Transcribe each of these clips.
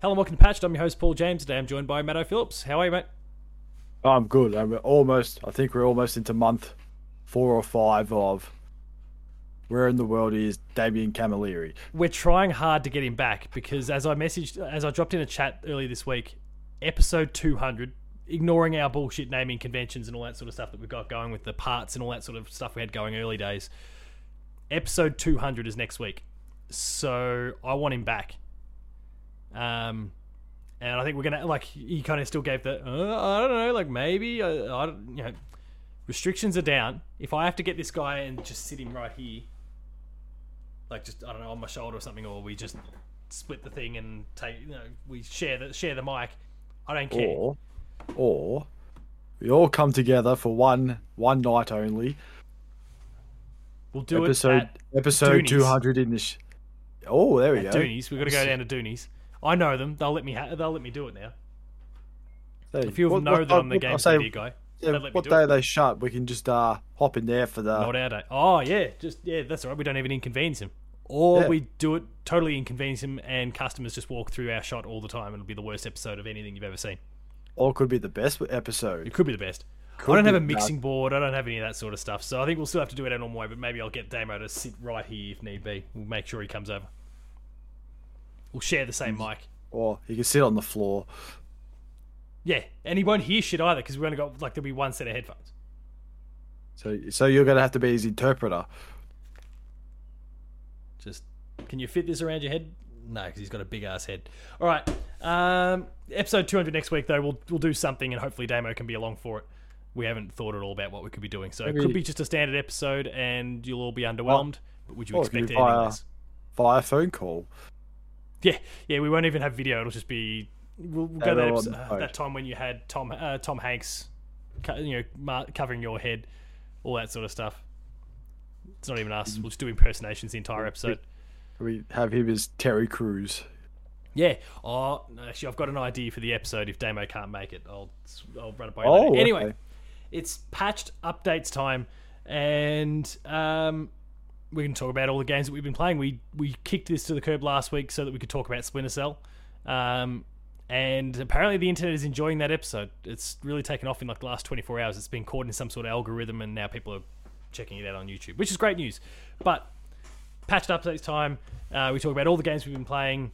Hello and welcome to Patched. I'm your host Paul James. Today I'm joined by Matt Phillips. How are you, mate? I'm good. I'm almost. I think we're almost into month four or five of where in the world is Damien Camilleri. We're trying hard to get him back because as I messaged, as I dropped in a chat earlier this week, episode 200, ignoring our bullshit naming conventions and all that sort of stuff that we've got going with the parts and all that sort of stuff we had going early days. Episode 200 is next week, so I want him back. Um, and I think we're gonna like he kind of still gave the uh, I don't know like maybe I don't you know restrictions are down. If I have to get this guy and just sit him right here, like just I don't know on my shoulder or something, or we just split the thing and take you know we share the share the mic. I don't care. Or, or we all come together for one one night only. We'll do episode it at episode two hundred in this. Oh, there we at go. Doonies. We've got to go down to Doonies. I know them. They'll let me. Ha- they'll let me do it now. Hey, If you what- know what- that I'm the game media guy, yeah, what day it. they shut? We can just uh hop in there for the. Not our day. Oh yeah, just yeah. That's all right. We don't even inconvenience him, or Yeah. we do it totally inconvenience him, and customers just walk through our shot all the time, and it'll be the worst episode of anything you've ever seen. or it could be the best episode. It could be the best. Could I don't have a mixing board. I don't have any of that sort of stuff. So I think we'll still have to do it our normal way. But maybe I'll get Damo to sit right here if need be. We'll make sure he comes over. We'll share the same mic. Or he can sit on the floor. Yeah, and he won't hear shit either because we've only got like there'll be one set of headphones. So so you're gonna have to be his interpreter. Just can you fit this around your head? No, because he's got a big ass head. All right, um, episode 200 next week though. We'll we'll do something and hopefully Damo can be along for it. We haven't thought at all about what we could be doing, so it could be just a standard episode and you'll all be underwhelmed. But would you Oh, expect anything via- via phone call. Yeah, yeah. We won't even have video. It'll just be we'll, we'll go that, episode, uh, that time when you had Tom uh, Tom Hanks, you know, covering your head, all that sort of stuff. It's not even us. We'll just do impersonations the entire episode. We have him as Terry Crews. Yeah. Oh, actually, I've got an idea for the episode. If Damo can't make it, I'll I'll run it by you Oh, later. Anyway, okay. it's patched updates time, and um, we can talk about all the games that we've been playing. We we kicked this to the curb last week so that we could talk about Splinter Cell. Um, and apparently the internet is enjoying that episode. It's really taken off in like the last 24 hours. It's been caught in some sort of algorithm, and now people are checking it out on YouTube, which is great news. But patched updates time. Uh, we talk about all the games we've been playing.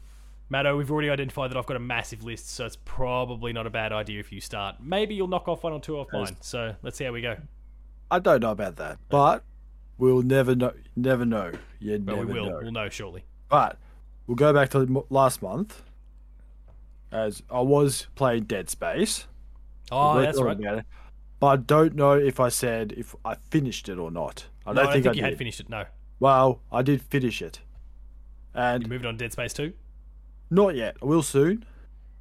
Matto, we've already identified that I've got a massive list, so it's probably not a bad idea if you start. Maybe you'll knock off one or two off mine. So let's see how we go. I don't know about that, but we'll never know. Never know. You But never we will. know. We'll know shortly. But we'll go back to last month, as I was playing Dead Space. Oh, that's right. it. But I don't know if I said if I finished it or not. I No, don't I think, think I you did. had finished it. No, Well, I did finish it, And you moved on Dead Space 2. not yet. I will soon,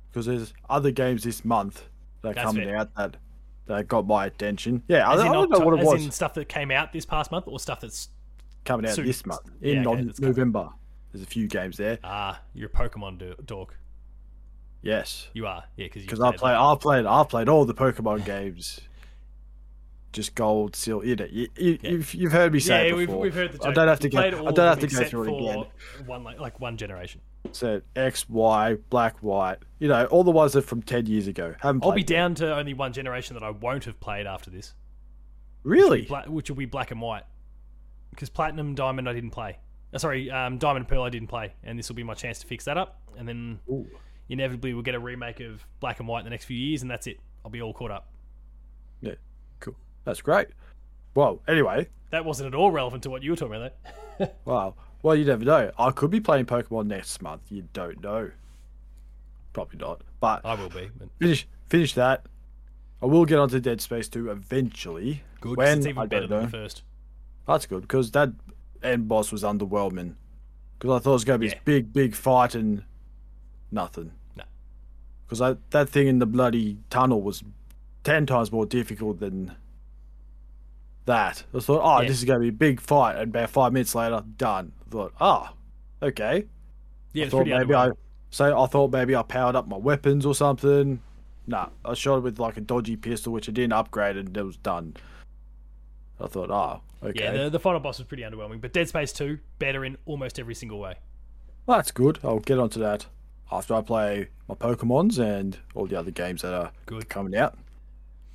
because there's other games this month that are coming out that that got my attention. Yeah, I, As I in, don't know what it as was in stuff that came out this past month, or stuff that's coming out soon. this month Yeah, in okay, non- that's coming. November. There's a few games there. ah, you're a Pokemon do- dork. Yes, You are, yeah, because I play. I've played. I've played all the Pokemon games. Just gold, silver. You know, you, you, you've, you've heard me say Yeah, it we've, before. we've heard the joke. I don't have to go. I don't have to go through it again. One like, like one generation. So X, Y, black, white. You know, all the ones that from ten years ago. Haven't I'll be down to only one generation that I won't have played after this, Really? Bla- which will be black and white. Because platinum, diamond, I didn't play. Uh, sorry, um, diamond and pearl, I didn't play, and this will be my chance to fix that up. And then Ooh. inevitably we'll get a remake of black and white in the next few years, and that's it. I'll be all caught up. That's great. Well, anyway, That wasn't at all relevant to what you were talking about, though. wow. Well, you never know. I could be playing Pokemon next month. You don't know. Probably not. But I will be. But finish finish that. I will get onto Dead Space 2 eventually. good. When it's even I better than know. the first. That's good because that end boss was underwhelming. Because I thought it was going to be Yeah. this big, big fight and nothing. No. Because that thing in the bloody tunnel was ten times more difficult than that. I thought, oh, Yeah. this is going to be a big fight, and about five minutes later, done. I thought, oh, okay. Yeah, I thought maybe I so I thought maybe I powered up my weapons or something. Nah, I shot it with like a dodgy pistol, which I didn't upgrade, and it was done. I thought, oh, okay. Yeah, the, the final boss was pretty underwhelming, but Dead Space 2 better in almost every single way. Well, that's good. I'll get onto that. after I play my Pokemons and all the other games that are Good. coming out.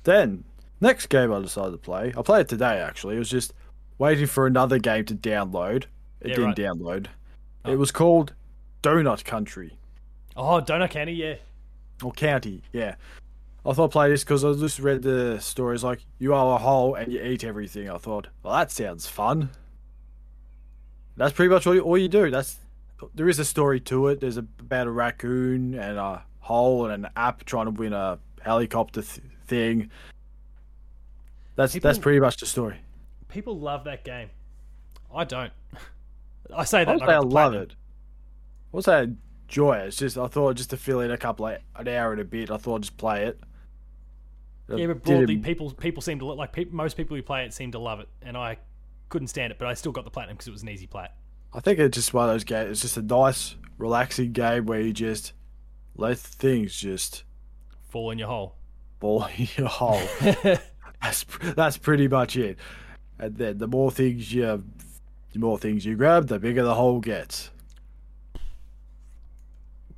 Then next game I decided to play. I played it today actually. It was just waiting for another game to download. It Yeah, didn't right. download. Oh. It was called Donut Country Oh, Donut County, yeah. or County. Yeah. I thought I'd play this because I just read the stories like you are a hole and you eat everything. I thought, well, that sounds fun. That's pretty much all you, all you do. That's there is a story to it. There's a, about a raccoon and a hole and an app trying to win a helicopter th- thing. That's that's pretty much the story. People love that game. I don't. I say that. I would I love it. I would say I enjoy it. It's just I thought just to fill in a couple of, an hour and a bit. I thought I'd just play it. Yeah, but broadly, people people seem to li- like peop most people who play it seem to love it, and I couldn't stand it, but I still got the platinum because it was an easy plat. I think it's just one of those games. It's just a nice, relaxing game where you just let things just Fall in your hole. fall in your hole. that's that's pretty much it. And then the more things you, the more things you grab, the bigger the hole gets.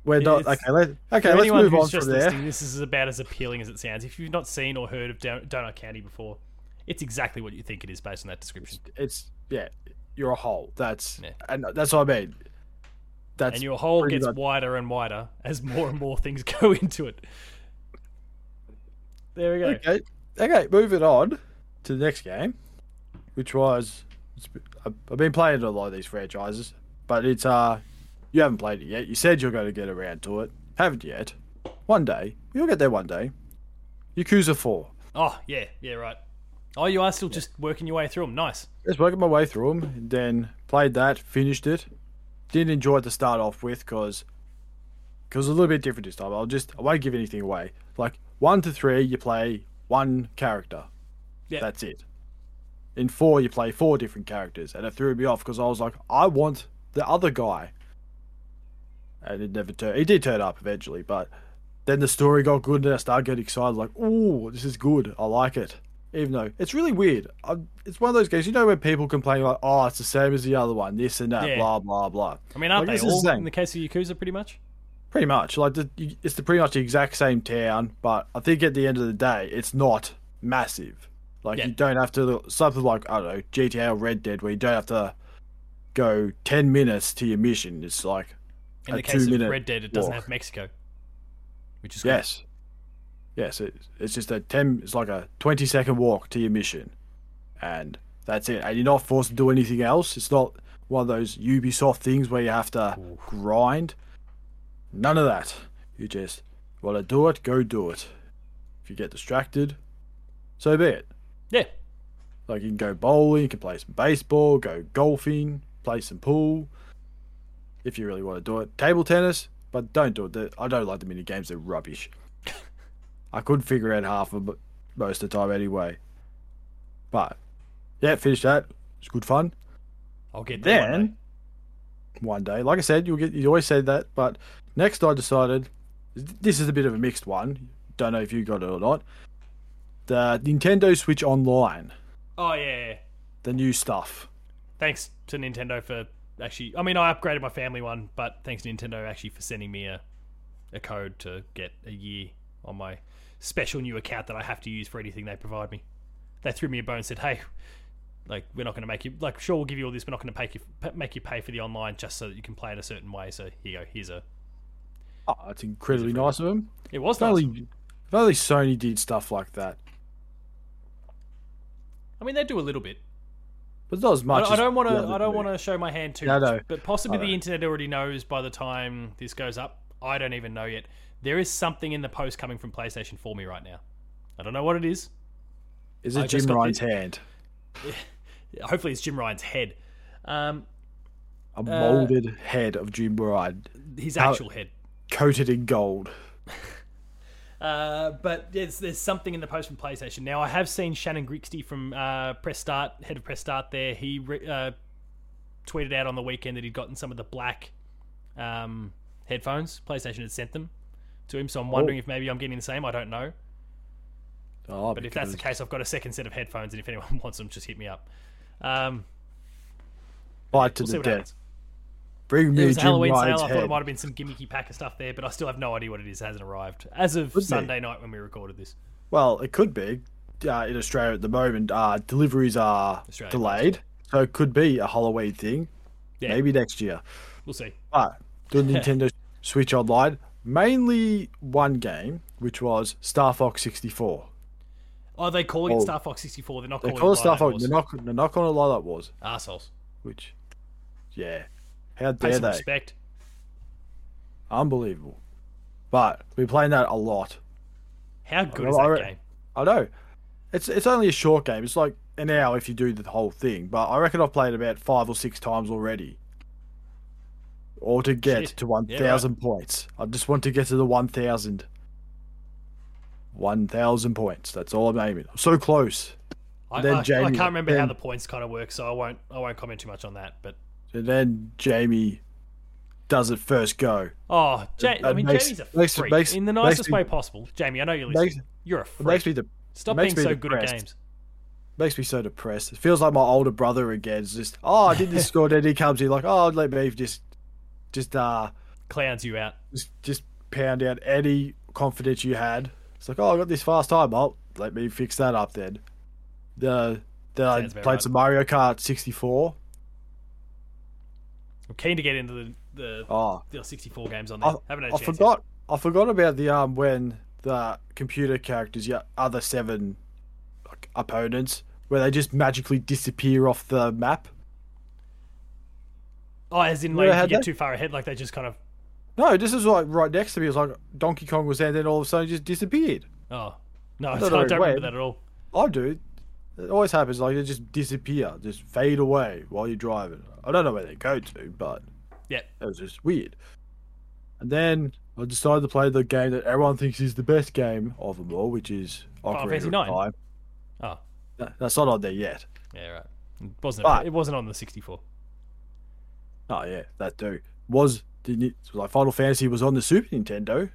We're not It's- okay. Let, okay, let's move on from there. this is about as appealing as it sounds. If you've not seen or heard of Don- Donut County before, it's exactly what you think it is based on that description. It's yeah, you're a hole. That's Yeah. and that's what I mean. That's and your hole gets much- wider and wider as more and more things go into it. There we go. Okay, okay. Moving on to the next game, which was it's, I've been playing a lot of these franchises, but it's uh you haven't played it yet. You said you're going to get around to it, haven't yet. One day you'll get there. One day. Yakuza Four. Oh yeah, yeah, right. Oh, you are still just working your way through them. Nice. Just working my way through them, and then played that, finished it. Didn't enjoy it to start off with because because a little bit different this time. I'll just I won't give anything away. Like one to three, you play one character. Yeah. That's it. In four, you play four different characters, and it threw me off because I was like, I want the other guy. And it never turned. He did turn up eventually, but then the story got good, and I started getting excited. Like, ooh, this is good. I like it. Even though it's really weird. i it's one of those games. You know when people complain like, "Oh, it's the same as the other one. This and that. Yeah. Blah blah blah." I mean, aren't Like, they all the in the case of Yakuza pretty much? Pretty much, like the, it's the pretty much the exact same town, but I think at the end of the day, it's not massive. Like Yeah. you don't have to something like I don't know GTA or Red Dead, where you don't have to go ten minutes to your mission. It's like In the case of Red Dead, it doesn't walk. have Mexico, which is yes, yes, it, it's just a ten. It's like a twenty second walk to your mission, and that's it. And you're not forced to do anything else. It's not one of those Ubisoft things where you have to grind. None of that. You just want to do it, go do it. If you get distracted, so be it. Yeah, Like you can go bowling, you can play some baseball, go golfing, play some pool. If you really want to do it, table tennis, but don't do it. I don't like the mini games; they're rubbish. I couldn't figure out half of it most of the time anyway. But yeah, finish that. It's good fun. I'll get there. one Then day. one day, like I said, you'll get. You always said that, but next I decided this is a bit of a mixed one. Don't know if you got it or not. The Nintendo Switch Online, Oh yeah, yeah. the new stuff. Thanks to Nintendo for actually. I mean, I upgraded my family one, but thanks to Nintendo actually for sending me a a code to get a year on my special new account that I have to use for anything they provide me. They threw me a bone and said, "Hey, like we're not going to make you like sure we'll give you all this, we're not going to make you make you pay for the online just so that you can play it a certain way." So here you go. Here's a. Oh, it's incredibly nice of them. It was If nice. only, if only Sony did stuff like that, I mean, they do a little bit. but not as much. I don't want to. I don't want to show my hand too I much, know. but possibly the internet already knows by the time this goes up. I don't even know yet. There is something in the post coming from PlayStation for me right now. I don't know what it is. Is it just Jim Ryan's hand? Hopefully, it's Jim Ryan's head. Um, A molded head of Jim Ryan, his How- actual head. Coated in gold. Uh, but there's there's something in the post from PlayStation. Now I have seen Shannon Grixti from uh, Press Start, head of Press Start. There, he re- uh, tweeted out on the weekend that he'd gotten some of the black um, headphones. PlayStation had sent them to him, so I'm wondering if maybe I'm getting the same. I don't know, Oh, but if that's the case, I've got a second set of headphones, and if anyone wants them, just hit me up. Um, fight to we'll the death. happens. Bring me It was Jim Halloween Ryan's sale. I thought it might have been some gimmicky pack of stuff there, but I still have no idea what it is. It hasn't arrived as of Could be. Sunday night when we recorded this. Well, it could be. Uh, in Australia at the moment, uh, deliveries are Australia delayed, so it could be a Halloween thing. Yeah. Maybe next year. We'll see. But the Nintendo Switch Online, mainly one game, which was Star Fox 64. Oh, they calling it Star Fox 64. They're not They calling call it Star Fox. Wars. They're not, they're not calling it like that was. Arseholes. Which, yeah, how dare they? respect. Unbelievable. But we're playing that a lot. How good is that I game? I know. It's it's only a short game. It's like an hour if you do the whole thing. But I reckon I've played about five or six times already. Or to get Shit. to one thousand points. I just want to get to the one thousand. One thousand points. That's all I'm aiming. I'm so close. I, then I, I can't remember how the points kind of work, so I won't. I won't comment too much on that. But And then Jamie does it first go. oh, ja- I mean, makes- Jamie's a makes- freak makes- in the nicest me- way possible. Jamie, I know you're listening. You're a freak. makes me de- Stop being me so good at games. makes me so depressed. It feels like my older brother again. It's just oh I did this score, then he comes in like, oh let me just just uh Clowns you out. just just pound out any confidence you had. It's like, oh, I got this fast time. Oh, let me fix that up then. The then I played right. some Mario Kart 64. I'm keen to get into the the, Oh, the 64 games on there. I, Haven't had a I chance forgot. I forgot about the um when the computer characters, yeah, other seven like, opponents, where they just magically disappear off the map. Oh, as in You like if you get that? too far ahead, like they just kind of. No, this is like right next to me. It was like Donkey Kong was there, and then all of a sudden just disappeared. Oh no, I don't don't, remember that at all. I do. It always happens. Like they just disappear, just fade away while you're driving. I don't know where they go to, but Yeah, it was just weird. And then I decided to play the game that everyone thinks is the best game of them all, which is Final Ocarina Fantasy of. Time. Oh, That- That's not on there yet. yeah, right. It wasn't. But- it wasn't on the 64. Oh yeah, that too. Was didn't it, was like Final Fantasy was on the Super Nintendo?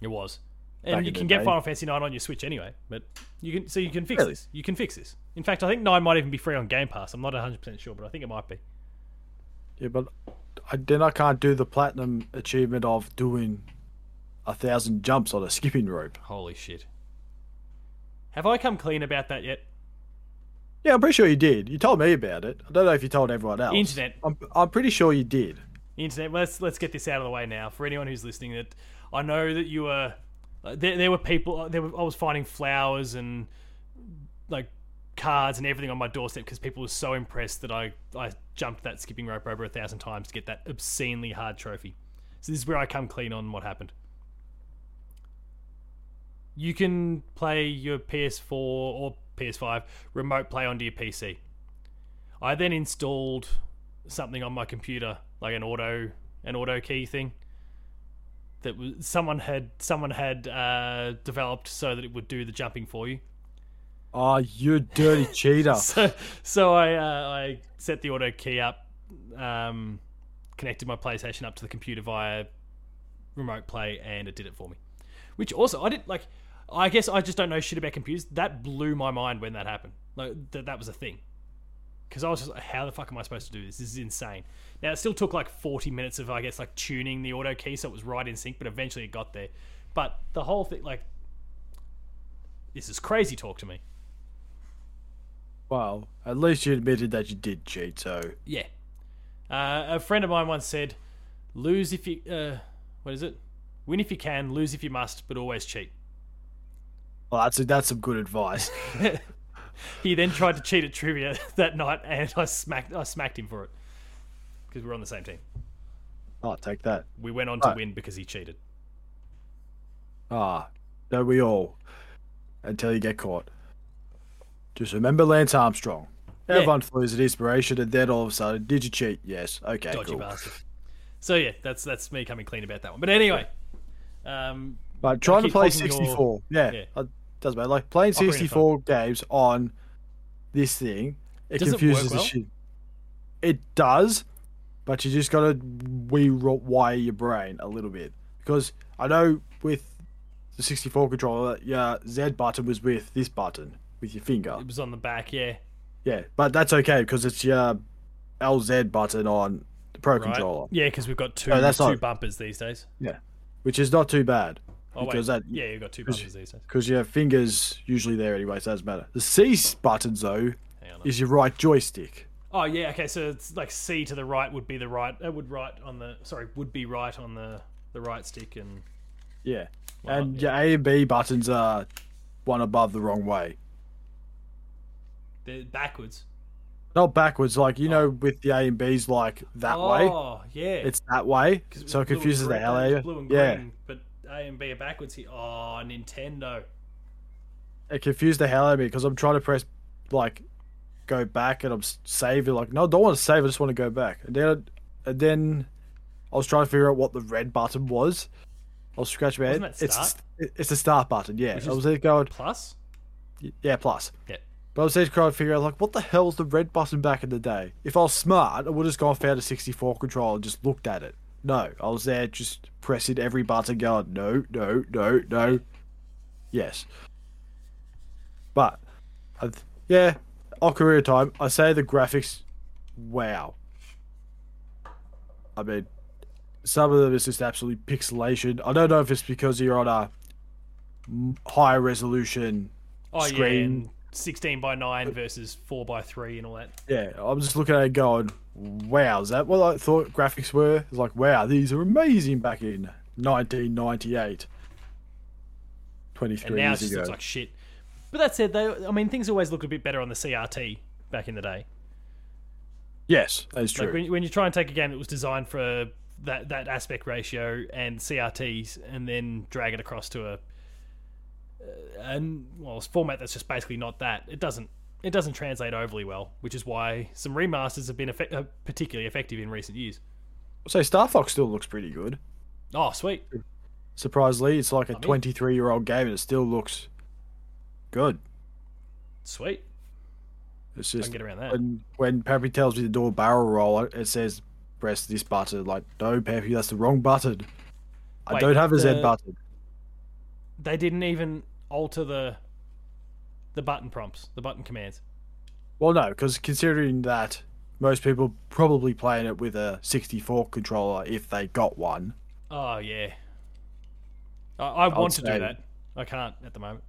It was. And you can get day. Final Fantasy 9 on your Switch anyway, but you can so you can fix Really? this. You can fix this. In fact, I think 9 might even be free on Game Pass. I'm not 100% sure, but I think it might be. Yeah, but I then I can't do the platinum achievement of doing a thousand jumps on a skipping rope. Holy shit. Have I come clean about that yet? Yeah, I'm pretty sure you did. You told me about it. I don't know if you told everyone else. Internet. I'm, I'm pretty sure you did. Internet, let's let's get this out of the way now. For anyone who's listening, that I know that you were uh, there. There were people. There were, I was finding flowers and like cards and everything on my doorstep because people were so impressed that I I jumped that skipping rope over a thousand times to get that obscenely hard trophy. So this is where I come clean on what happened. You can play your PS4 or PS5 remote play onto your PC. I then installed something on my computer, like an auto an auto key thing that was someone had someone had uh, developed so that it would do the jumping for you. Oh, you dirty cheater. So, so I uh, I set the auto key up, um, connected my PlayStation up to the computer via remote play, and it did it for me. Which also I didn't like. I guess I just don't know shit about computers. That blew my mind when that happened. Like that that was a thing. Because I was just like, how the fuck am I supposed to do this? This is insane. Now it still took like forty minutes of I guess like tuning the auto key so it was right in sync, but eventually it got there. But the whole thing, like, this is crazy talk to me. well, at least you admitted that you did cheat, so. Yeah. Uh, a friend of mine once said, "Lose if you uh, what is it? Win if you can, lose if you must, but always cheat." Well, that's, that's some good advice. He then tried to cheat at trivia that night, and I smacked I smacked him for it because we're on the same team. I'll take that. We went on to Right. win because he cheated. Ah, don't we all? Until you get caught. Just remember Lance Armstrong. Yeah. Everyone flees at inspiration, and then all of a sudden, did you cheat? Yes. Okay, Dodgy cool. bastard. So yeah, that's that's me coming clean about that one. But anyway, um, But trying to play your- 64, yeah, yeah. uh, doesn't matter. Like playing Ocarina 64 games on this thing, it Does it confuses well? the shit. It does, but you just gotta rewire your brain a little bit because I know with the 64 controller, yeah, Z button was with this button with your finger. it was on the back. Yeah, Yeah, but that's okay because it's your LZ button on the Pro Right. controller, Yeah, because we've got two No, that's two not- bumpers these days. Yeah, which is not too bad Oh wait, because that yeah, you've got two bumpers these days. because your fingers usually there anyway, so it doesn't matter. The C buttons though is your right joystick. Oh yeah, okay. So it's like C to the right would be the right. It would right on the sorry would be right on the the right stick and Yeah, Well, and your A and B buttons are one above the wrong way. they're backwards. Not backwards, like you oh. know, with the A and B's like that way. Oh yeah, It's that way, so it blue confuses the green- hell out of Blue you. and Yeah, but A and B are backwards here. Oh, Nintendo. it confused the hell out of me because I'm trying to press like go back and I'm saving like no, I don't want to save. I just want to go back. And then and then I was trying to figure out what the red button was. I was scratching my head. It's start? it's the start button. Yeah, I was there going Plus. yeah plus. Yeah. But I was there trying to figure out like what the hell hell's the red button back in the day. If I was smart, I would have just gone found a 64 controller and just looked at it. No, I was there just pressing every button, going no, no, no, no. Yes. But, I th- yeah, Ocarina of Time. I say the graphics, wow. I mean, some of them is just absolutely pixelation. I don't know if it's because you're on a higher resolution Oh Screen. and sixteen by nine versus four by three and all that. Yeah, I'm just looking at it going, wow, is that what I thought graphics were? It's like, wow, these are amazing back in 1998. 23 And now it years just ago. looks like shit. But that said, though, I mean, things always looked a bit better on the CRT back in the day. yes, that is true. Like when, when you try and take a game that was designed for that that aspect ratio and CRTs, and then drag it across to a uh, and well, a format that's just basically not that. It doesn't it doesn't translate overly well, which is why some remasters have been effect- uh, particularly effective in recent years. so Star Fox still looks pretty good. Oh, sweet! Surprisingly, it's like a 23 year old game and it still looks good. Sweet. It's I just can get around that. when when Peppy tells me to do a barrel roll, it says press this button. Like, no, Peppy, that's the wrong button. I don't have a Z the- button. They didn't even alter the the button prompts, the button commands. Well, no, because considering that most people probably playing it with a 64 controller if they got one. Oh yeah. I, I want to do that. I can't at the moment.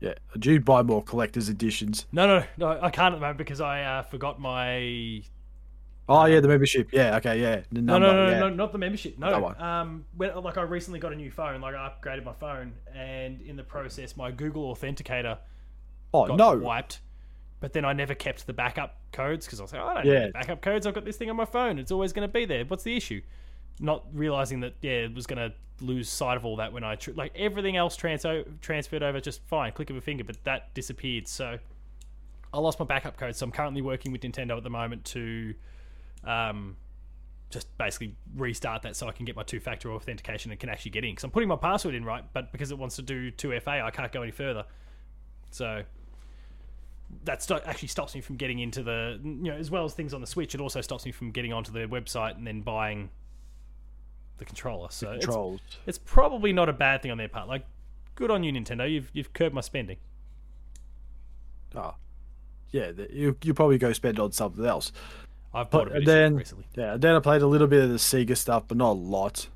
Yeah, do buy more collector's editions. No, no, no, I can't at the moment because I uh, forgot my. Oh yeah, the membership. Yeah, okay, yeah. The No, number, no, no, yeah. no, not the membership. That No, one. um, when, like I recently got a new phone. Like I upgraded my phone, and in the process, my Google Authenticator Oh got no. wiped. But then I never kept the backup codes because I was like, oh, I don't Yeah. need backup codes. I've got this thing on my phone. It's always going to be there. What's the issue? Not realizing that yeah, it was going to lose sight of all that when I tr- like everything else trans- transferred over just fine, click of a finger, but that disappeared. So I lost my backup code. So I'm currently working with Nintendo at the moment to um, just basically restart that so I can get my two-factor authentication and can actually get in. Because I'm putting my password in right, but because it wants to do 2FA, I can't go any further. So that sto- actually stops me from getting into the you know as well as things on the Switch. It also stops me from getting onto the website and then buying the controller. So it's, Controls. it's probably not a bad thing on their part. Like, good on you, Nintendo. You've you've curbed my spending. Oh. Yeah, you you probably go spend on something else. I've bought But then, recently. yeah, then I played a little bit of the Sega stuff, but not a lot.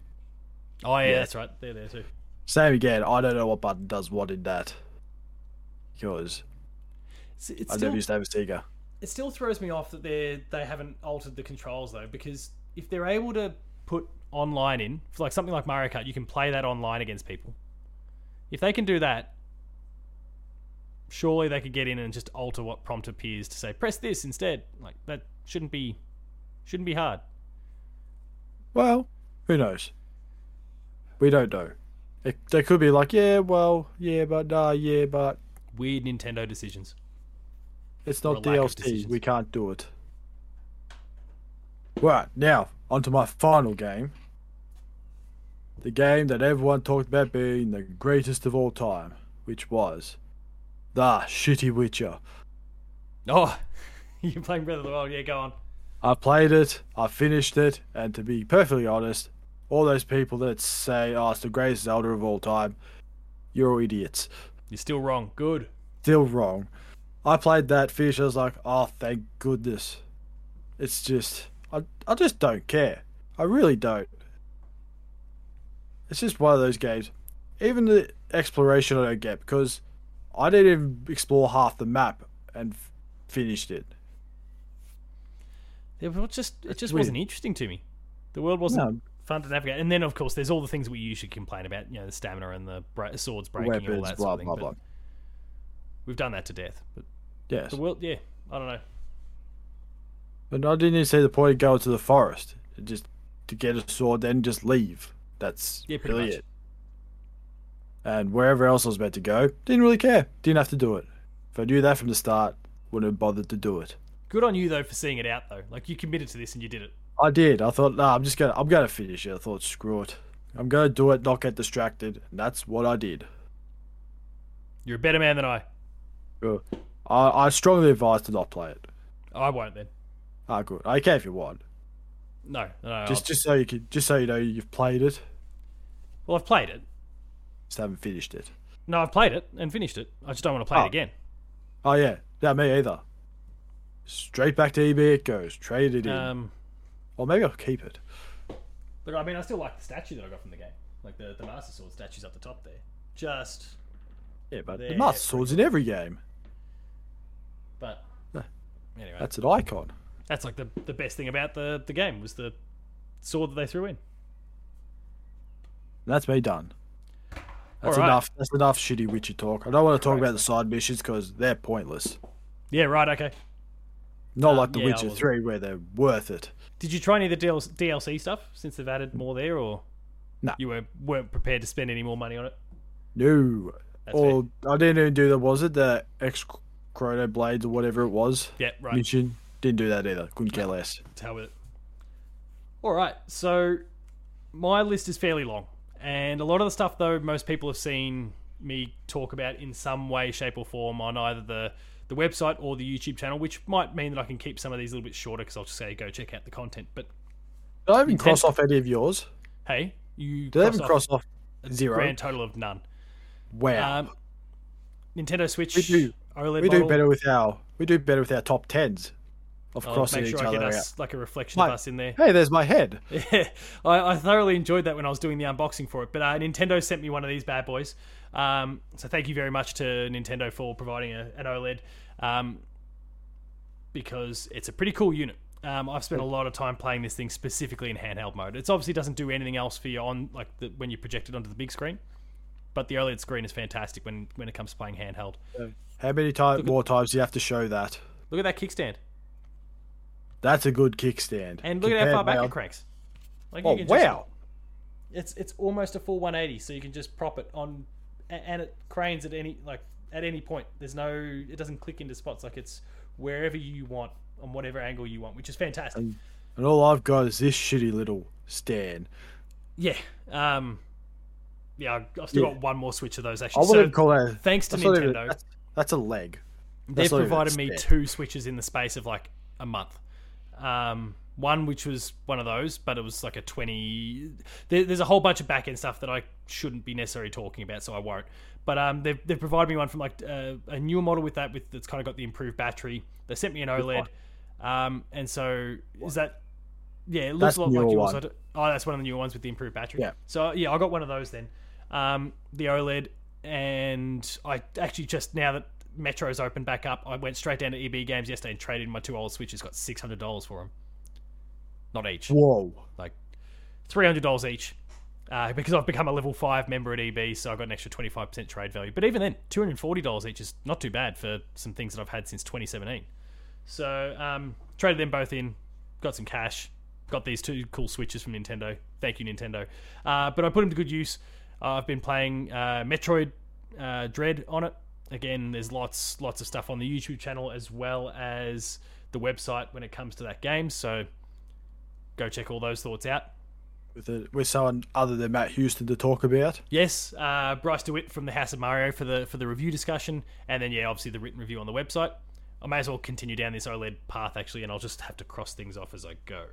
Oh yeah, yeah. that's right. They're there too. Same again. I don't know what button does what in that. Because It's, it's I still, never used to have a Sega. it still throws me off that they they haven't altered the controls though, because if they're able to put online in for like something like Mario Kart, you can play that online against people. If they can do that, surely they could get in and just alter what prompt appears to say press this instead. Like that shouldn't be shouldn't be hard. Well, who knows? We don't know. It, they could be like, yeah, well, yeah, but nah, yeah, but Weird Nintendo decisions. it's not DLC. We can't do it. Right, now, onto my final game. The game that everyone talked about being the greatest of all time, which was The Shitty Witcher. Oh, you're playing Breath of the Wild. Yeah, go on. I played it, I finished it, and to be perfectly honest, all those people that say, oh, it's the greatest Zelda of all time, you're all idiots. You're still wrong. Good. Still wrong. I played that, finished, I was like, oh, thank goodness. It's just, I I just don't care. I really don't. It's just one of those games. Even the exploration I don't get because I didn't even explore half the map and f- finished it. It was just it just wasn't interesting to me. The world wasn't No. fun to navigate. And then of course there's all the things we usually complain about, you know, the stamina and the bra- swords breaking and all that blah sort of thing. blah blah. We've done that to death. But Yes, the world, yeah, I don't know. but I didn't even see the point of going to the forest. Just to get a sword, then just leave. That's Yeah, pretty really much. it. And wherever else I was about to go, didn't really care. Didn't have to do it. If I knew that from the start, wouldn't have bothered to do it. Good on you though for seeing it out though. Like you committed to this and you did it. I did. I thought, nah, I'm just gonna, I'm gonna finish it. I thought, screw it. I'm gonna do it, not get distracted, and that's what I did. You're a better man than I. Uh, I, I strongly advise to not play it. I won't then. Ah, good. I care if you want. No, no. no Just, I'll- just so you can, just so you know you've played it, well, I've played it. just haven't finished it. No, I've played it and finished it. I just don't want to play Oh. it again. Oh yeah, yeah, me either. Straight back to EB it goes. Trade it in, Um, or maybe I'll keep it. Look, I mean, I still like the statue that I got from the game, like the the Master Sword statues up the top there. Just, Yeah, but the Master Sword's in every game. but anyway, That's an icon. that's like the the best thing about the the game was the sword that they threw in. That's me done. That's Alright. enough. That's enough shitty witchy talk. I don't want to talk Right. about the side missions because they're pointless. Yeah, right. Okay. Not Um, like The yeah, Witcher 3 where they're worth it. Did you try any of the DLC stuff since they've added more there, or No. you were weren't prepared to spend any more money on it? No. That's or I didn't even do the, was it the X Chrono Blades or whatever it was? Yeah, right. Mission. Didn't do that either. Couldn't care less. with it. All right, so my list is fairly long, and a lot of the stuff though most people have seen me talk about in some way, shape, or form on either the the website or the YouTube channel, which might mean that I can keep some of these a little bit shorter because I'll just say go check out the content. But Did I even cross off any of yours? hey, you Did I even cross off zero? grand total of none. Wow. Um, Nintendo Switch We do- OLED we do better with our we do better with our top tens of I'll crossing make each sure I other get out. us like a reflection of us in there. Hey, there's my head. Yeah, I, I thoroughly enjoyed that when I was doing the unboxing for it. But uh, Nintendo sent me one of these bad boys. Um, so thank you very much to Nintendo for providing a, an OLED um, because it's a pretty cool unit. Um, I've spent a lot of time playing this thing specifically in handheld mode. It obviously doesn't do anything else for you on like the, when you project it onto the big screen, but the OLED screen is fantastic when when it comes to playing handheld. How many time, more times do you have to show that? Look at that kickstand, That's a good kickstand. and look at how far back it cranks. Like Oh can just- wow! it's it's almost a full 180 so you can just prop it on and it cranes at any like at any point there's no it doesn't click into spots like it's wherever you want on whatever angle you want which is fantastic And all I've got is this shitty little stand. yeah um yeah I've- still Yeah. got one more switch of those actually. I wouldn't so call that. thanks to not even- nintendo that's, that's a leg. they've That's a provided me two switches in the space of like a month. Um, one which was one of those, but it was like a twenty. There, there's a whole bunch of back end stuff that I shouldn't be necessarily talking about, so I won't. But um, they've they've provided me one from like uh, a newer model with that with that's kind of got the improved battery. They sent me an OLED, um, and so is that yeah, it looks That's a lot like yours. one. Oh, that's one of the newer ones with the improved battery. Yeah. So yeah, I got one of those then. Um, the OLED, and I actually just now that Metro's opened back up, I went straight down to EB Games yesterday and traded in my two old Switches. Got six hundred dollars for them, not each, Whoa! like three hundred dollars each. Uh, because I've become a level five member at EB, so I've got an extra twenty five percent trade value. But even then, two hundred forty dollars each is not too bad for some things that I've had since twenty seventeen. So um, traded them both in, got some cash, got these two cool switches from Nintendo. Thank you, Nintendo. Uh, but I put them to good use. Uh, I've been playing uh, Metroid uh, Dread on it. Again, there's lots lots of stuff on the YouTube channel as well as the website when it comes to that game. So go check all those thoughts out. With, a, with someone other than Matt Houston to talk about. Yes, uh, Bryce DeWitt from the House of Mario for the for the review discussion, and then yeah, obviously the written review on the website. I may as well continue down this OLED path actually, and I'll just have to cross things off as I go.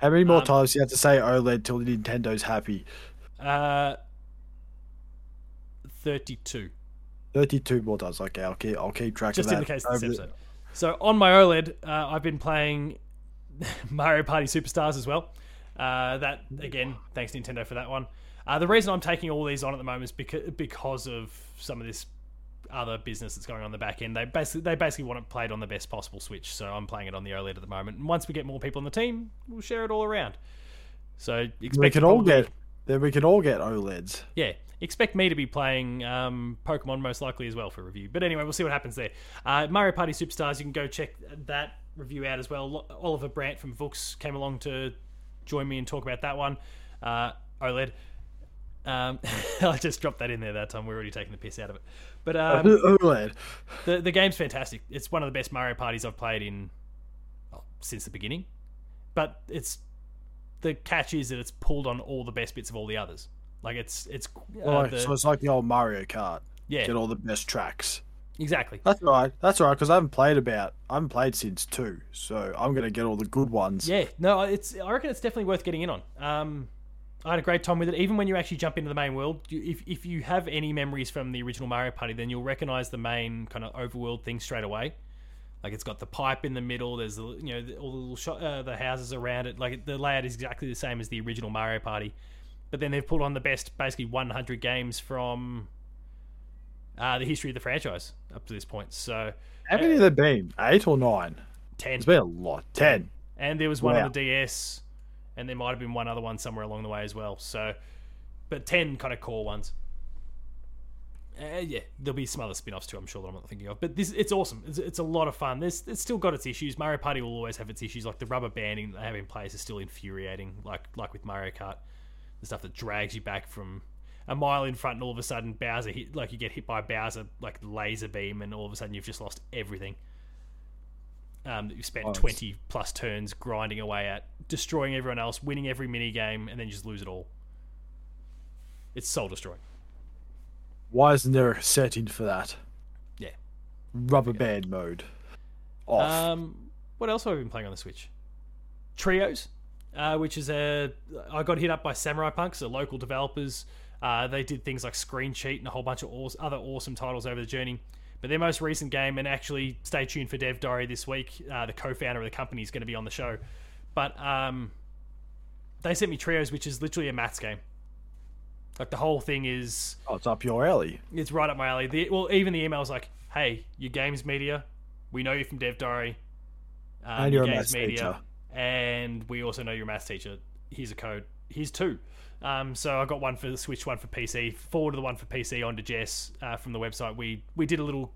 How many more Um, times do you have to say OLED till the Nintendo's happy? Uh, thirty-two. Thirty-two more times. Okay, I'll keep. I'll keep track just of that. Just in the case of this episode. So on my OLED, uh, I've been playing Mario Party Superstars as well. Uh, that again, thanks Nintendo for that one. Uh, the reason I'm taking all these on at the moment is because because of some of this other business that's going on in the back end. They basically they basically want it played on the best possible Switch. So I'm playing it on the OLED at the moment. And once we get more people on the team, we'll share it all around. So expect We can all get then we can all get OLEDs. yeah, expect me to be playing um, Pokemon most likely as well for review. But anyway, we'll see what happens there. Uh, Mario Party Superstars, you can go check that review out as well. Oliver Brandt from Vooks came along to join me and talk about that one. Uh, OLED. Um, I just dropped that in there that time. We're already taking the piss out of it. But um, OLED. the the game's fantastic. It's one of the best Mario parties I've played in well, since the beginning. But it's the catch is that it's pulled on all the best bits of all the others. Like it's it's uh, the- so it's like the old Mario Kart. yeah Get all the best tracks. Exactly. That's right. That's right. because I haven't played about. I haven't played since two, so I'm gonna get all the good ones. Yeah, no, it's. I reckon it's definitely worth getting in on. Um, I had a great time with it. Even when you actually jump into the main world, you, if if you have any memories from the original Mario Party, then you'll recognize the main kind of overworld thing straight away. Like it's got the pipe in the middle. There's the you know the, all the little shot, uh, the houses around it. Like the layout is exactly the same as the original Mario Party, but then they've pulled on the best, basically 100 games from uh, the history of the franchise up to this point. So How many have there been? Eight or nine? ten. It's been a lot. Ten. and there was one Wow. on the DS, and there might have been one other one somewhere along the way as well. So, but ten kind of core ones. Uh, yeah, there'll be some other spin-offs too. I'm sure that I'm not thinking of, but this it's awesome. It's, it's a lot of fun. There's it's still got its issues. Mario Party will always have its issues. Like the rubber banding they have in place is still infuriating. Like like with Mario Kart, the stuff that drags you back from a mile in front, and all of a sudden Bowser hit like you get hit by Bowser like laser beam, and all of a sudden you've just lost everything um, that you spent Nice. 20 plus turns grinding away at, destroying everyone else, winning every mini game, and then just lose it all. It's soul destroying. Why isn't there a setting for that? Yeah. Rubber band mode. Off. Um, what else have I been playing on the Switch? Trios, uh, which is a. I got hit up by Samurai Punks, the local developers. Uh, they did things like Screen Cheat and a whole bunch of aw- other awesome titles over the journey. But their most recent game, and actually stay tuned for Dev Diary this week. Uh, the co-founder of the company is going to be on the show. But um, they sent me Trios, which is literally a maths game. Like the whole thing is oh, it's up your alley. it's right up my alley. The, well, even the email's like, "Hey, your games media, we know you from Dev Diary, um, And your you're a games maths teacher." and we also know you're a maths teacher. Here's a code. Here's two. Um, so I got one for the Switch, one for PC. Forward to the one for PC onto Jess uh, from the website. We we did a little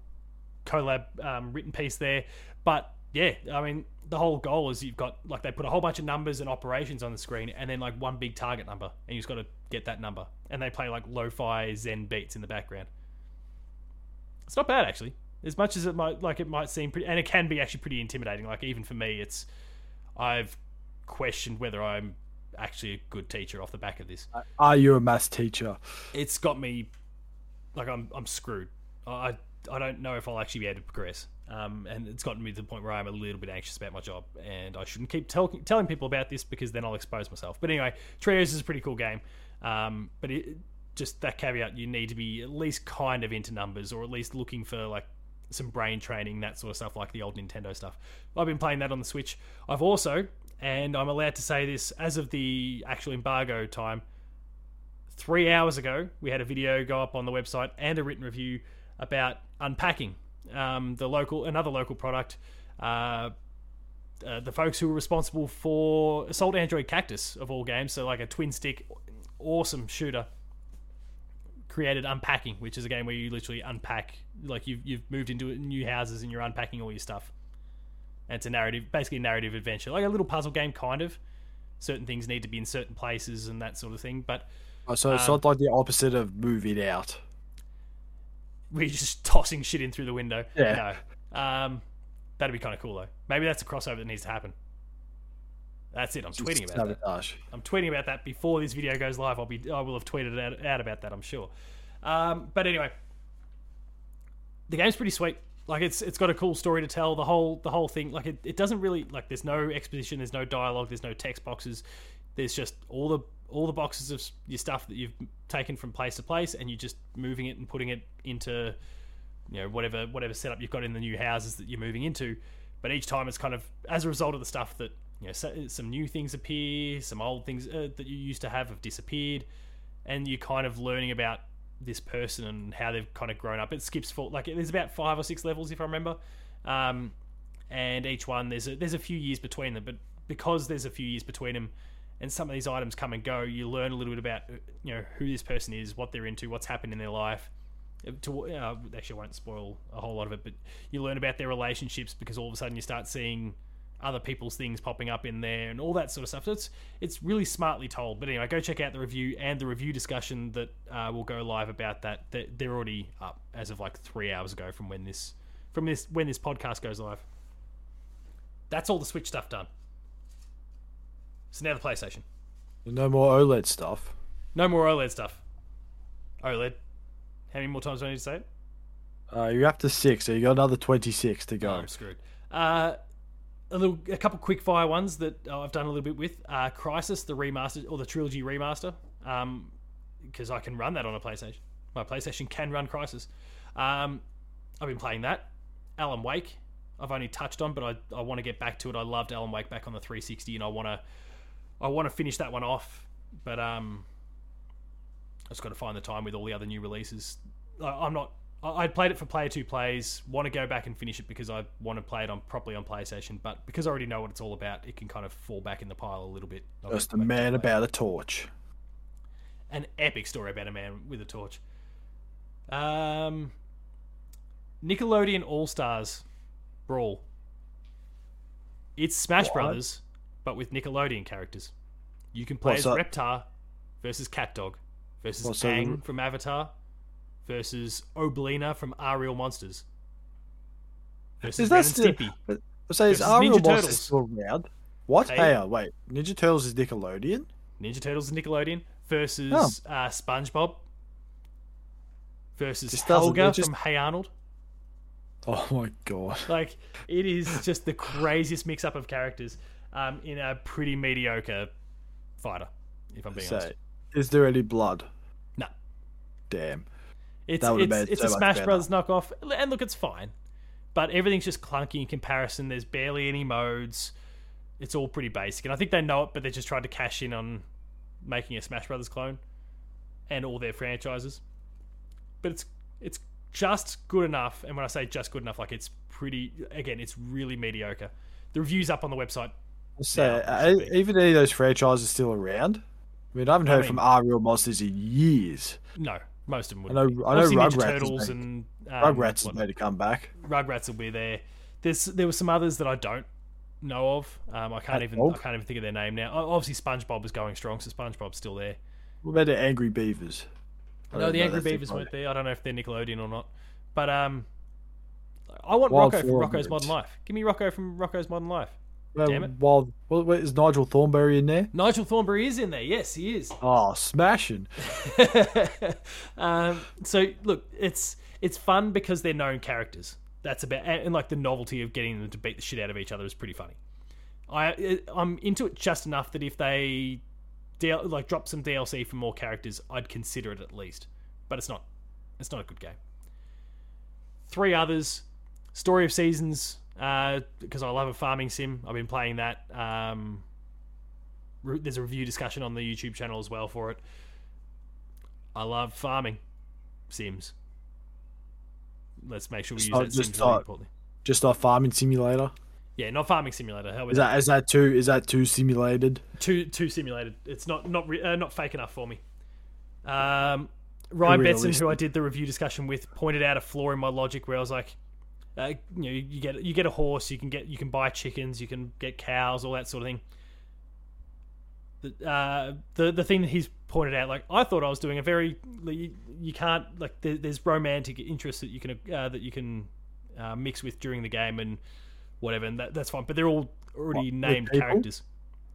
collab um, written piece there, but yeah, I mean the whole goal is you've got like they put a whole bunch of numbers and operations on the screen, and then like one big target number, and you've got to get that number, and they play like lo-fi Zen beats in the background. It's not bad actually, as much as it might like it might seem pretty, and it can be actually pretty intimidating. Like even for me, it's I've questioned whether I'm actually a good teacher off the back of this. Are you a maths teacher? It's got me like I'm I'm screwed. I I don't know if I'll actually be able to progress. Um, and it's gotten me to the point where I'm a little bit anxious about my job, and I shouldn't keep tell- telling people about this because then I'll expose myself. But anyway, Trios is a pretty cool game. Um, but it, just that caveat, you need to be at least kind of into numbers, or at least looking for like some brain training, that sort of stuff, like the old Nintendo stuff. I've been playing that on the Switch. I've also, and I'm allowed to say this as of the actual embargo time, three hours ago, we had a video go up on the website and a written review about unpacking um, the local another local product. Uh, uh, the folks who were responsible for Assault Android Cactus of all games, so like a twin stick, awesome shooter, created Unpacking, which is a game where you literally unpack, like you've you've moved into new houses and you're unpacking all your stuff. And it's a narrative, basically a narrative adventure, like a little puzzle game, kind of. Certain things need to be in certain places and that sort of thing, but Oh, so it's Um, not like the opposite of moving out. we're just tossing shit in through the window. Yeah. No. Um, that'd be kind of cool though. Maybe that's a crossover that needs to happen. That's it. I'm tweeting about that. I'm tweeting about that before this video goes live. I'll be I will have tweeted out, out about that. I'm sure. Um, but anyway, the game's pretty sweet. Like it's it's got a cool story to tell. The whole the whole thing like it, it doesn't really like there's no exposition. There's no dialogue. There's no text boxes. There's just all the all the boxes of your stuff that you've taken from place to place, and you're just moving it and putting it into you know whatever whatever setup you've got in the new houses that you're moving into. But each time it's kind of as a result of the stuff that you know some new things appear, some old things uh, that you used to have have disappeared, and you're kind of learning about this person and how they've kind of grown up. It skips for like there's about five or six levels if I remember, um, and each one there's a, there's a few years between them, but because there's a few years between them, and some of these items come and go, you learn a little bit about you know who this person is, what they're into, what's happened in their life. To uh, actually, I won't spoil a whole lot of it, but you learn about their relationships because all of a sudden you start seeing other people's things popping up in there and all that sort of stuff. So it's it's really smartly told. But anyway, go check out the review and the review discussion that uh, will go live about that. They're already up as of like three hours ago from when this from this when this podcast goes live. That's all the Switch stuff done. So now the PlayStation. No more OLED stuff. No more OLED stuff. OLED. How many more times do I need to say it? Uh, you're up to six, so you got another twenty-six to go. Oh, I'm screwed. Uh, a little, a couple quick fire ones that I've done a little bit with. Uh, Crysis, the remaster or the trilogy remaster, because um, I can run that on a PlayStation. My PlayStation can run Crysis. Um, I've been playing that. Alan Wake, I've only touched on, but I, I want to get back to it. I loved Alan Wake back on the 360, and I want to I want to finish that one off. But um, I just got to find the time with all the other new releases. I, I'm not I played it for player two plays. Want to go back and finish it because I want to play it on properly on PlayStation. But because I already know what it's all about, it can kind of fall back in the pile a little bit. Just a man about a torch. An epic story about a man with a torch. Um, Nickelodeon All Stars Brawl. It's Smash what? Brothers, but with Nickelodeon characters. You can play What's as that? Reptar versus CatDog versus What's Aang that? from Avatar versus Oblina from Are Real Monsters. Versus is that still. So is Real Monsters still around? What? Hey, hey uh, wait. Ninja Turtles is Nickelodeon? Ninja Turtles is Nickelodeon versus oh. uh, SpongeBob versus just Helga just... from Hey Arnold. Oh my god! Like it is just the craziest mix-up of characters um, in a pretty mediocre fighter. If I'm being Say, honest, is there any blood? No. Damn. It's it's, it's so a Smash Brothers knockoff, and look, it's fine, but everything's just clunky in comparison. There's barely any modes. It's all pretty basic, and I think they know it, but they're just trying to cash in on making a Smash Brothers clone and all their franchises. But it's it's just good enough, and when I say just good enough, like it's pretty. Again, it's really mediocre. The reviews up on the website. So, uh, even any of those franchises still around? I mean, I haven't heard I mean, from Are Real Monsters in years. No, most of them would. I know. I know. Rugrats Turtles and um, Rugrats has made a comeback. Rugrats will be there. There's there were some others that I don't know of. Um, I can't even I can't even think of their name now. Obviously, SpongeBob is going strong, so SpongeBob's still there. What about the Angry Beavers? No, the Angry Beavers weren't there. I don't know if they're Nickelodeon or not. But um, I want Wild Rocko from Rocko's Modern Life. Give me Rocko from Rocko's Modern Life. Damn it. While well, is Nigel Thornberry in there? Nigel Thornberry is in there. Yes, he is. Oh, smashing. um, so look, it's it's fun because they're known characters. That's about and, and like the novelty of getting them to beat the shit out of each other is pretty funny. I I'm into it just enough that if they like drop some DLC for more characters, I'd consider it at least. But it's not. It's not a good game. Three others: Story of Seasons, because uh, I love a farming sim. I've been playing that. Um, re- there's a review discussion on the YouTube channel as well for it. I love farming sims. Let's make sure we just use not, that just not, really Just a farming simulator. Yeah, not farming simulator. How is that? Is that too? Is that too simulated? Too too simulated. It's not not uh, not fake enough for me. Um, Ryan Betson, who I did the review discussion with, pointed out a flaw in my logic where I was like, uh, you know, you get you get a horse, you can get you can buy chickens, you can get cows, all that sort of thing. The uh, the the thing that he's pointed out, like I thought I was doing a very you, you can't like there, there's romantic interests that you can uh, that you can uh, mix with during the game and whatever, and that, that's fine. But they're all already what, named characters.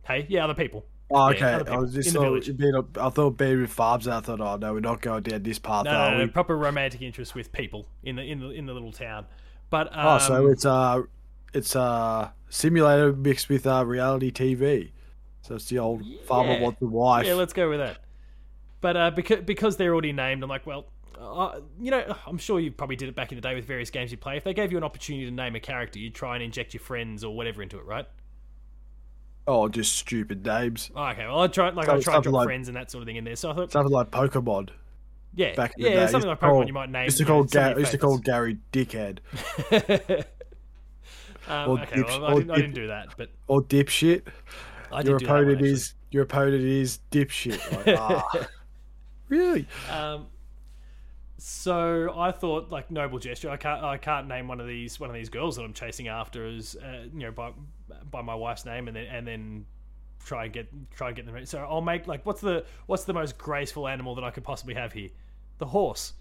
Hey, yeah, other people. Oh, okay. Yeah, I was just thought, a, I thought being with farms, and I thought, oh no, we're not going down this path. No, no, no, proper romantic interest with people in the in the in the little town. But um, oh, so um, it's uh it's uh simulator mixed with uh, reality TV. So it's the old yeah. farmer wants a wife. Yeah, let's go with that. But uh, because because they're already named, I'm like, well, uh, you know, I'm sure you probably did it back in the day with various games you play. If they gave you an opportunity to name a character, you'd try and inject your friends or whatever into it, right? Oh, just stupid names. Oh, okay, well I try like I Something- try and drop like- friends and that sort of thing in there. So I thought, Something like Pokemon. Yeah, Back in the yeah, day, something like to call- Pokemon you might name. Used to call Ga- used to call. Gary Dickhead um, or okay, dip- well, I didn't, I didn't do that, but or Dipshit. I did Your do that one, opponent is your opponent is Dipshit. Like, ah. really? Um, so I thought like noble gesture. I can't I can't name one of these one of these girls that I'm chasing after as uh, you know by by my wife's name and then and then try and get try and get them. So I'll make like what's the what's the most graceful animal that I could possibly have here? The horse.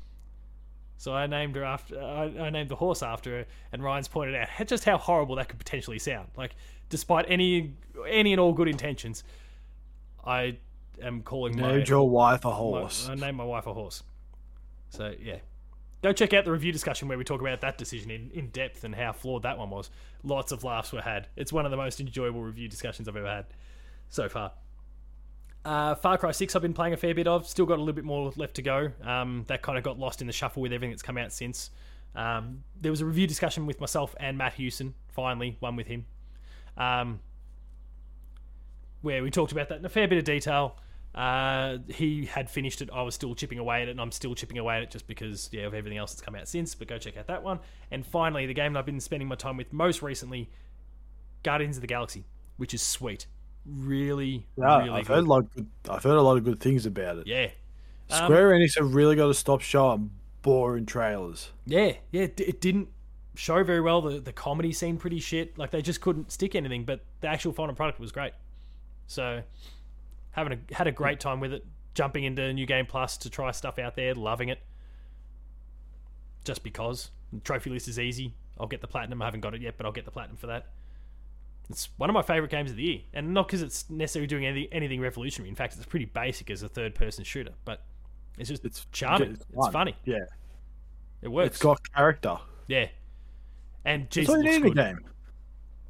So I named her after I, I named the horse after her, and Ryan's pointed out just how horrible that could potentially sound. Like despite any any and all good intentions, I am calling my Named your wife a my- horse. I named my wife a horse. So yeah, go check out the review discussion where we talk about that decision in, in depth and how flawed that one was. Lots of laughs were had. It's one of the most enjoyable review discussions I've ever had so far. Uh, Far Cry 6 I've been playing a fair bit of. Still got a little bit more left to go. Um, that kind of got lost in the shuffle with everything that's come out since. Um, there was a review discussion with myself and Matt Hewson, finally, one with him, um, where we talked about that in a fair bit of detail. Uh, he had finished it. I was still chipping away at it, and I'm still chipping away at it just because yeah of everything else that's come out since. But go check out that one. And finally, the game that I've been spending my time with most recently, Guardians of the Galaxy, which is sweet, really, Yeah, really I've good. heard a lot. Of good, I've heard a lot of good things about it. yeah, Um, Square Enix have really got to stop showing boring trailers. yeah, yeah. It, it didn't show very well. The the comedy seemed pretty shit. Like they just couldn't stick anything. But the actual final product was great. So having a, had a great time with it. Jumping into New Game Plus to try stuff out there, loving it. Just because the trophy list is easy, I'll get the platinum. I haven't got it yet, but I'll get the platinum for that. It's one of my favorite games of the year, and not because it's necessarily doing anything, anything revolutionary. In fact, it's pretty basic as a third-person shooter, but it's just It's charming. it's It's, funny. Yeah, It works. it's got character. yeah, and That's Jesus all looks a good. game.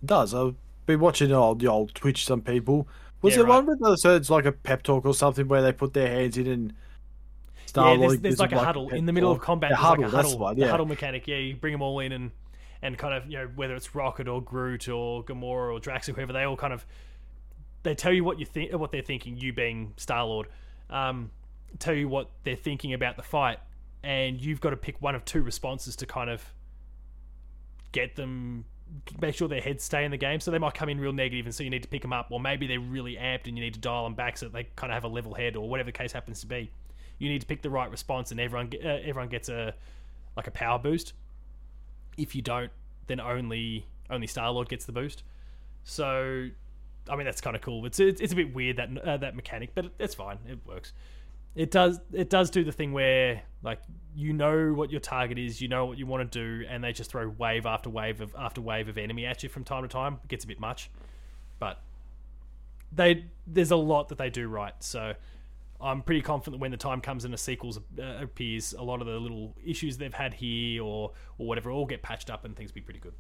It does. I've been watching the old, the old Twitch. Some people was Yeah, there right. one with the, so it's like a pep talk or something where they put their hands in and Yeah, Star there's, there's like a huddle in the middle of combat. The huddle, like a that's huddle, the one. Yeah, huddle mechanic. Yeah, you bring them all in and and kind of you know whether it's Rocket or Groot or Gamora or Drax or whoever, they all kind of they tell you what you think, what they're thinking. You being Star Lord, um, tell you what they're thinking about the fight, and you've got to pick one of two responses to kind of get them make sure their heads stay in the game so they might come in real negative and so you need to pick them up or maybe they're really amped and you need to dial them back so they kind of have a level head or whatever the case happens to be you need to pick the right response and everyone uh, everyone gets a like a power boost if you don't then only only star lord gets the boost. So i mean that's kind of cool. It's it's, it's a bit weird that uh, that mechanic but it's fine. It works. It does it does do the thing where like you know what your target is you know what you want to do and they just throw wave after wave of after wave of enemy at you from time to time. It gets a bit much but they there's a lot that they do right. So i'm pretty confident that when the time comes and a sequel uh, appears a lot of the little issues they've had here or or whatever all get patched up and things be pretty good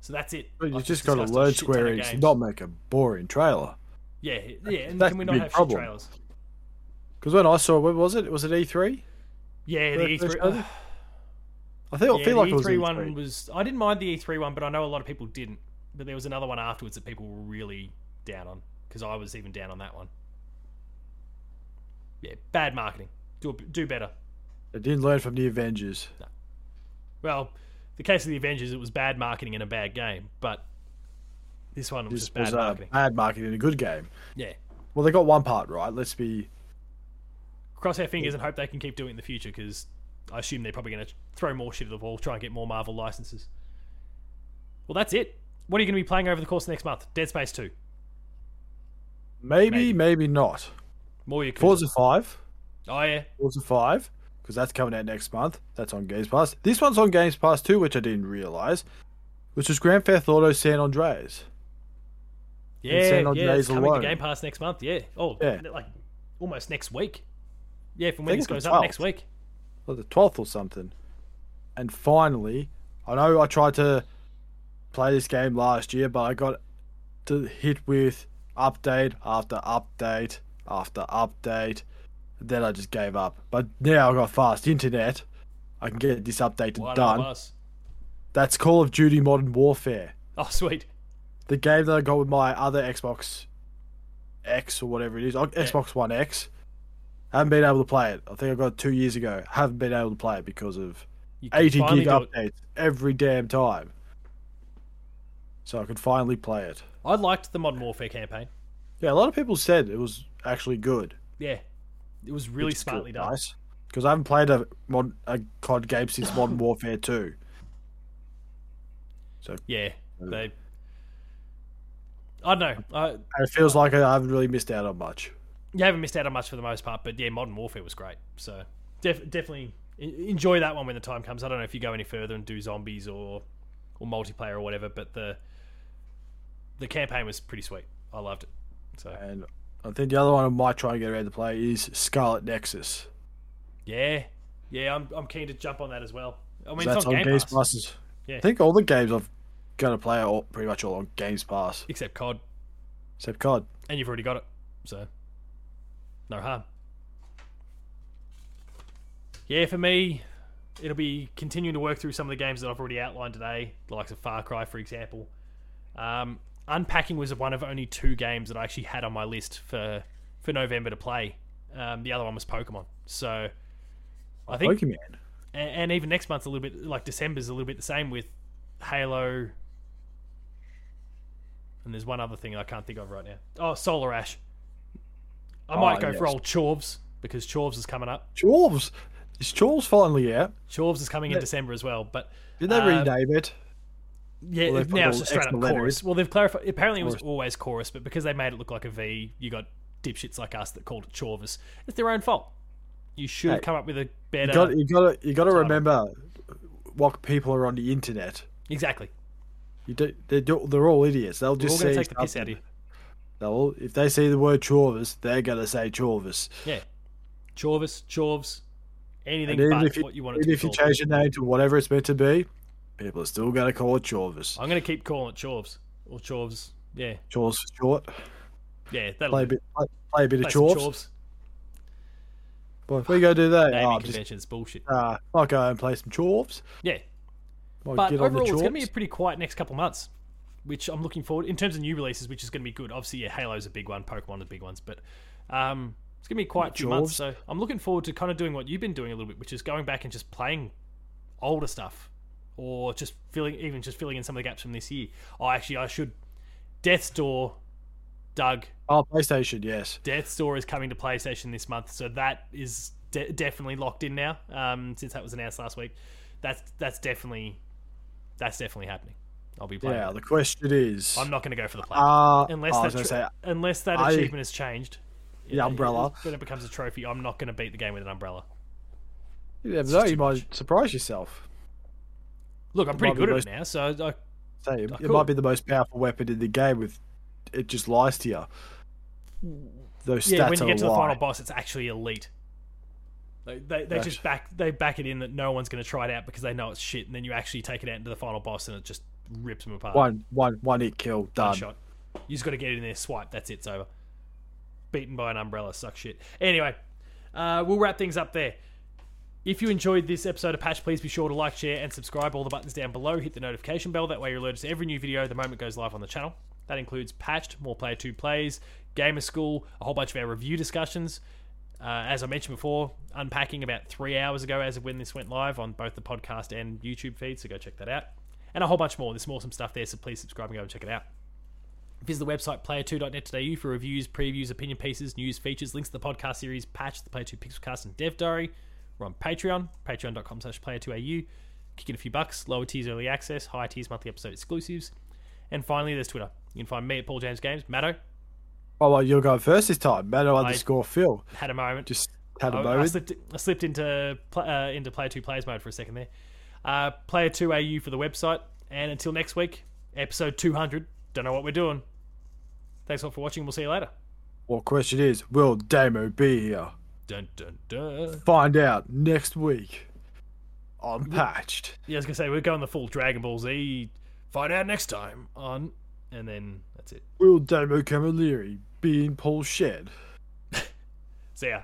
so that's it but you I've just got to learn Square Enix to not make a boring trailer. yeah yeah and That's can we not have problem. shit trailers Because when I saw, what was it? Was it E3? yeah the First e3 trailer? I think I feel like it was E3 E3. one was. I didn't mind the E3 one, but I know a lot of people didn't. But there was another one afterwards that people were really down on because I was even down on that one. Yeah, bad marketing. Do do better. They didn't learn from the Avengers. No. Well, the case of the Avengers, it was bad marketing and a bad game, but this one was This just bad was uh, marketing. bad marketing in a good game. Yeah, Well, they got one part right. Let's be. cross our fingers and hope they can keep doing it in the future because I assume they're probably going to throw more shit at the wall, try and get more Marvel licenses. Well, that's it. What are you going to be playing over the course of next month? Dead Space Two. Maybe, Maybe. maybe, not. More you Forza 5. Oh yeah, Forza 5. Because that's coming out next month. That's on Games Pass. This one's on Games Pass too, which I didn't realize. Which is Grand Theft Auto San Andreas. Yeah, San yeah, Andreas it's coming alone. to Game Pass next month. Yeah. Oh, Yeah. like almost next week. Yeah, from when this goes up next week. Or the 12th or something. And finally, I know I tried to play this game last year, but I got to hit with update after update after update. Then I just gave up. But now I've got fast internet. I can get this update One done. That's Call of Duty Modern Warfare. Oh, sweet. the game that I got with my other Xbox X or whatever it is, oh, Xbox One X. I haven't been able to play it. I think I got it two years ago. Haven't been able to play it because of 80 gig updates every damn time. So I could finally play it. I liked the Modern Warfare campaign. Yeah, a lot of people said it was actually good. Yeah, it was really which smartly good, done. Nice. Because I haven't played a, mod, a COD game since Modern Warfare 2. So Yeah, uh, they. I don't know. I, it feels like I haven't really missed out on much. you haven't missed out on much for the most part, but yeah, Modern Warfare was great. So def- definitely enjoy that one when the time comes. I don't know if you go any further and do zombies or or multiplayer or whatever, but the the campaign was pretty sweet. I loved it. So And I think the other one I might try and get around to play is Scarlet Nexus. yeah, yeah, I'm I'm keen to jump on that as well. I mean, that's it's on Game Games Pass, Passes. Yeah. I think all the games I've got to play are all, pretty much all on Games Pass, except COD, except COD. and you've already got it, so no harm. Yeah, for me, it'll be continuing to work through some of the games that I've already outlined today, the likes of Far Cry, for example. Um, Unpacking was one of only two games that I actually had on my list for for November to play. Um, the other one was Pokemon. So I think, Pokemon. and, and even next month's a little bit like December's a little bit the same with Halo. And there's one other thing I can't think of right now. Oh, Solar Ash. I might Oh, go for old Chorves because Chorves is coming up. Chorves. Is Chorves finally out? Chorves is coming in Yeah. December as well, but Did they Uh, rename it? Yeah, Well, now it's just straight up chorus. Well, they've clarified. Apparently, it was always chorus, but because they made it look like a V, you got dipshits like us that called it Chorvis. It's their own fault. You should have Hey, come up with a better. You got, you got to, you got to remember what people are on the internet. exactly. You do, they're, they're all idiots. They'll just say take the piss out of you. They'll, if they see the word Chorvis, they're going to say Chorvis. Yeah, Chorvis, Chorves, anything but if you, what you want even if you change your name to whatever it's meant to be, people are still going to call it Chorvis. I'm going to keep calling it Chorves or Chorves. Yeah, Chores for short. yeah, that'll Play a bit, play, play a bit Play of Chorves. Chorves. But we go do that. Naming Oh, I'm just, conventions bullshit. uh, might go and play some Chorves. Yeah, Might but get on the overall, it's going to be a pretty quiet next couple months, which I'm looking forward in terms of new releases, which is going to be good. Obviously, yeah, Halo's a big one, Pokemon are the big ones, but um, it's going to be quite a few months. So I'm looking forward to kind of doing what you've been doing a little bit, which is going back and just playing older stuff, or just filling, even just filling in some of the gaps from this year. Oh, actually, I should. Death's Door, Doug. Oh, PlayStation, yes. Death's Door is coming to PlayStation this month, so that is de- definitely locked in now. Um, since that was announced last week, that's that's definitely that's definitely happening. I'll be playing. Yeah, the question is. I'm not going to go for the play Uh, unless that to tro- say, unless that I- achievement has changed. The umbrella. Then it becomes a trophy, I'm not going to beat the game with an umbrella. you never know, you might surprise yourself. Look, I'm pretty good at it now, so I, Say, it, cool. might be the most powerful weapon in the game with it just lies to you. Those yeah. stats When you get to the lie. final boss, it's actually elite. They, they, they just back they back it in that no one's going to try it out because they know it's shit, and then you actually take it out into the final boss and it just rips them apart. One, one, one hit kill, One done. shot. You just got to get in there, swipe. That's it. It's over. Beaten by an umbrella. Suck shit. Anyway, uh, we'll wrap things up there. If you enjoyed this episode of Patch, please be sure to like, share, and subscribe. All the buttons down below. Hit the notification bell. That way you're alerted to every new video the moment it goes live on the channel. That includes Patched, More Player 2 Plays, Gamer School, a whole bunch of our review discussions. Uh, as I mentioned before, unpacking about three hours ago as of when this went live on both the podcast and YouTube feed, so go check that out. And a whole bunch more. There's some awesome stuff there, so please subscribe and go and check it out. Visit the website player2.net.au for reviews, previews, opinion pieces, news, features, links to the podcast series, Patch, the Player 2 Pixelcast, and Dev Diary. We're on Patreon, patreon.com slash player2au. Kick in a few bucks, lower tiers early access, higher tiers monthly episode exclusives. And finally, there's Twitter. You can find me at Paul James Games. Matto Oh, well, you're going first this time. Matto underscore Phil. had a moment. Just had a I, I moment. slipped, I slipped into uh, into Player 2 Players mode for a second there. Uh, player 2 AU for the website. And until next week, episode 200. Don't know what we're doing. Thanks all for watching. We'll see you later. What question is, will Damo be here? Dun dun dun. Find out next week on Patched. Yeah, I was gonna say we're going the full Dragon Ball Z. Find out next time on, and then that's it. Will Damo Camilleri be in Paul's shed? See ya.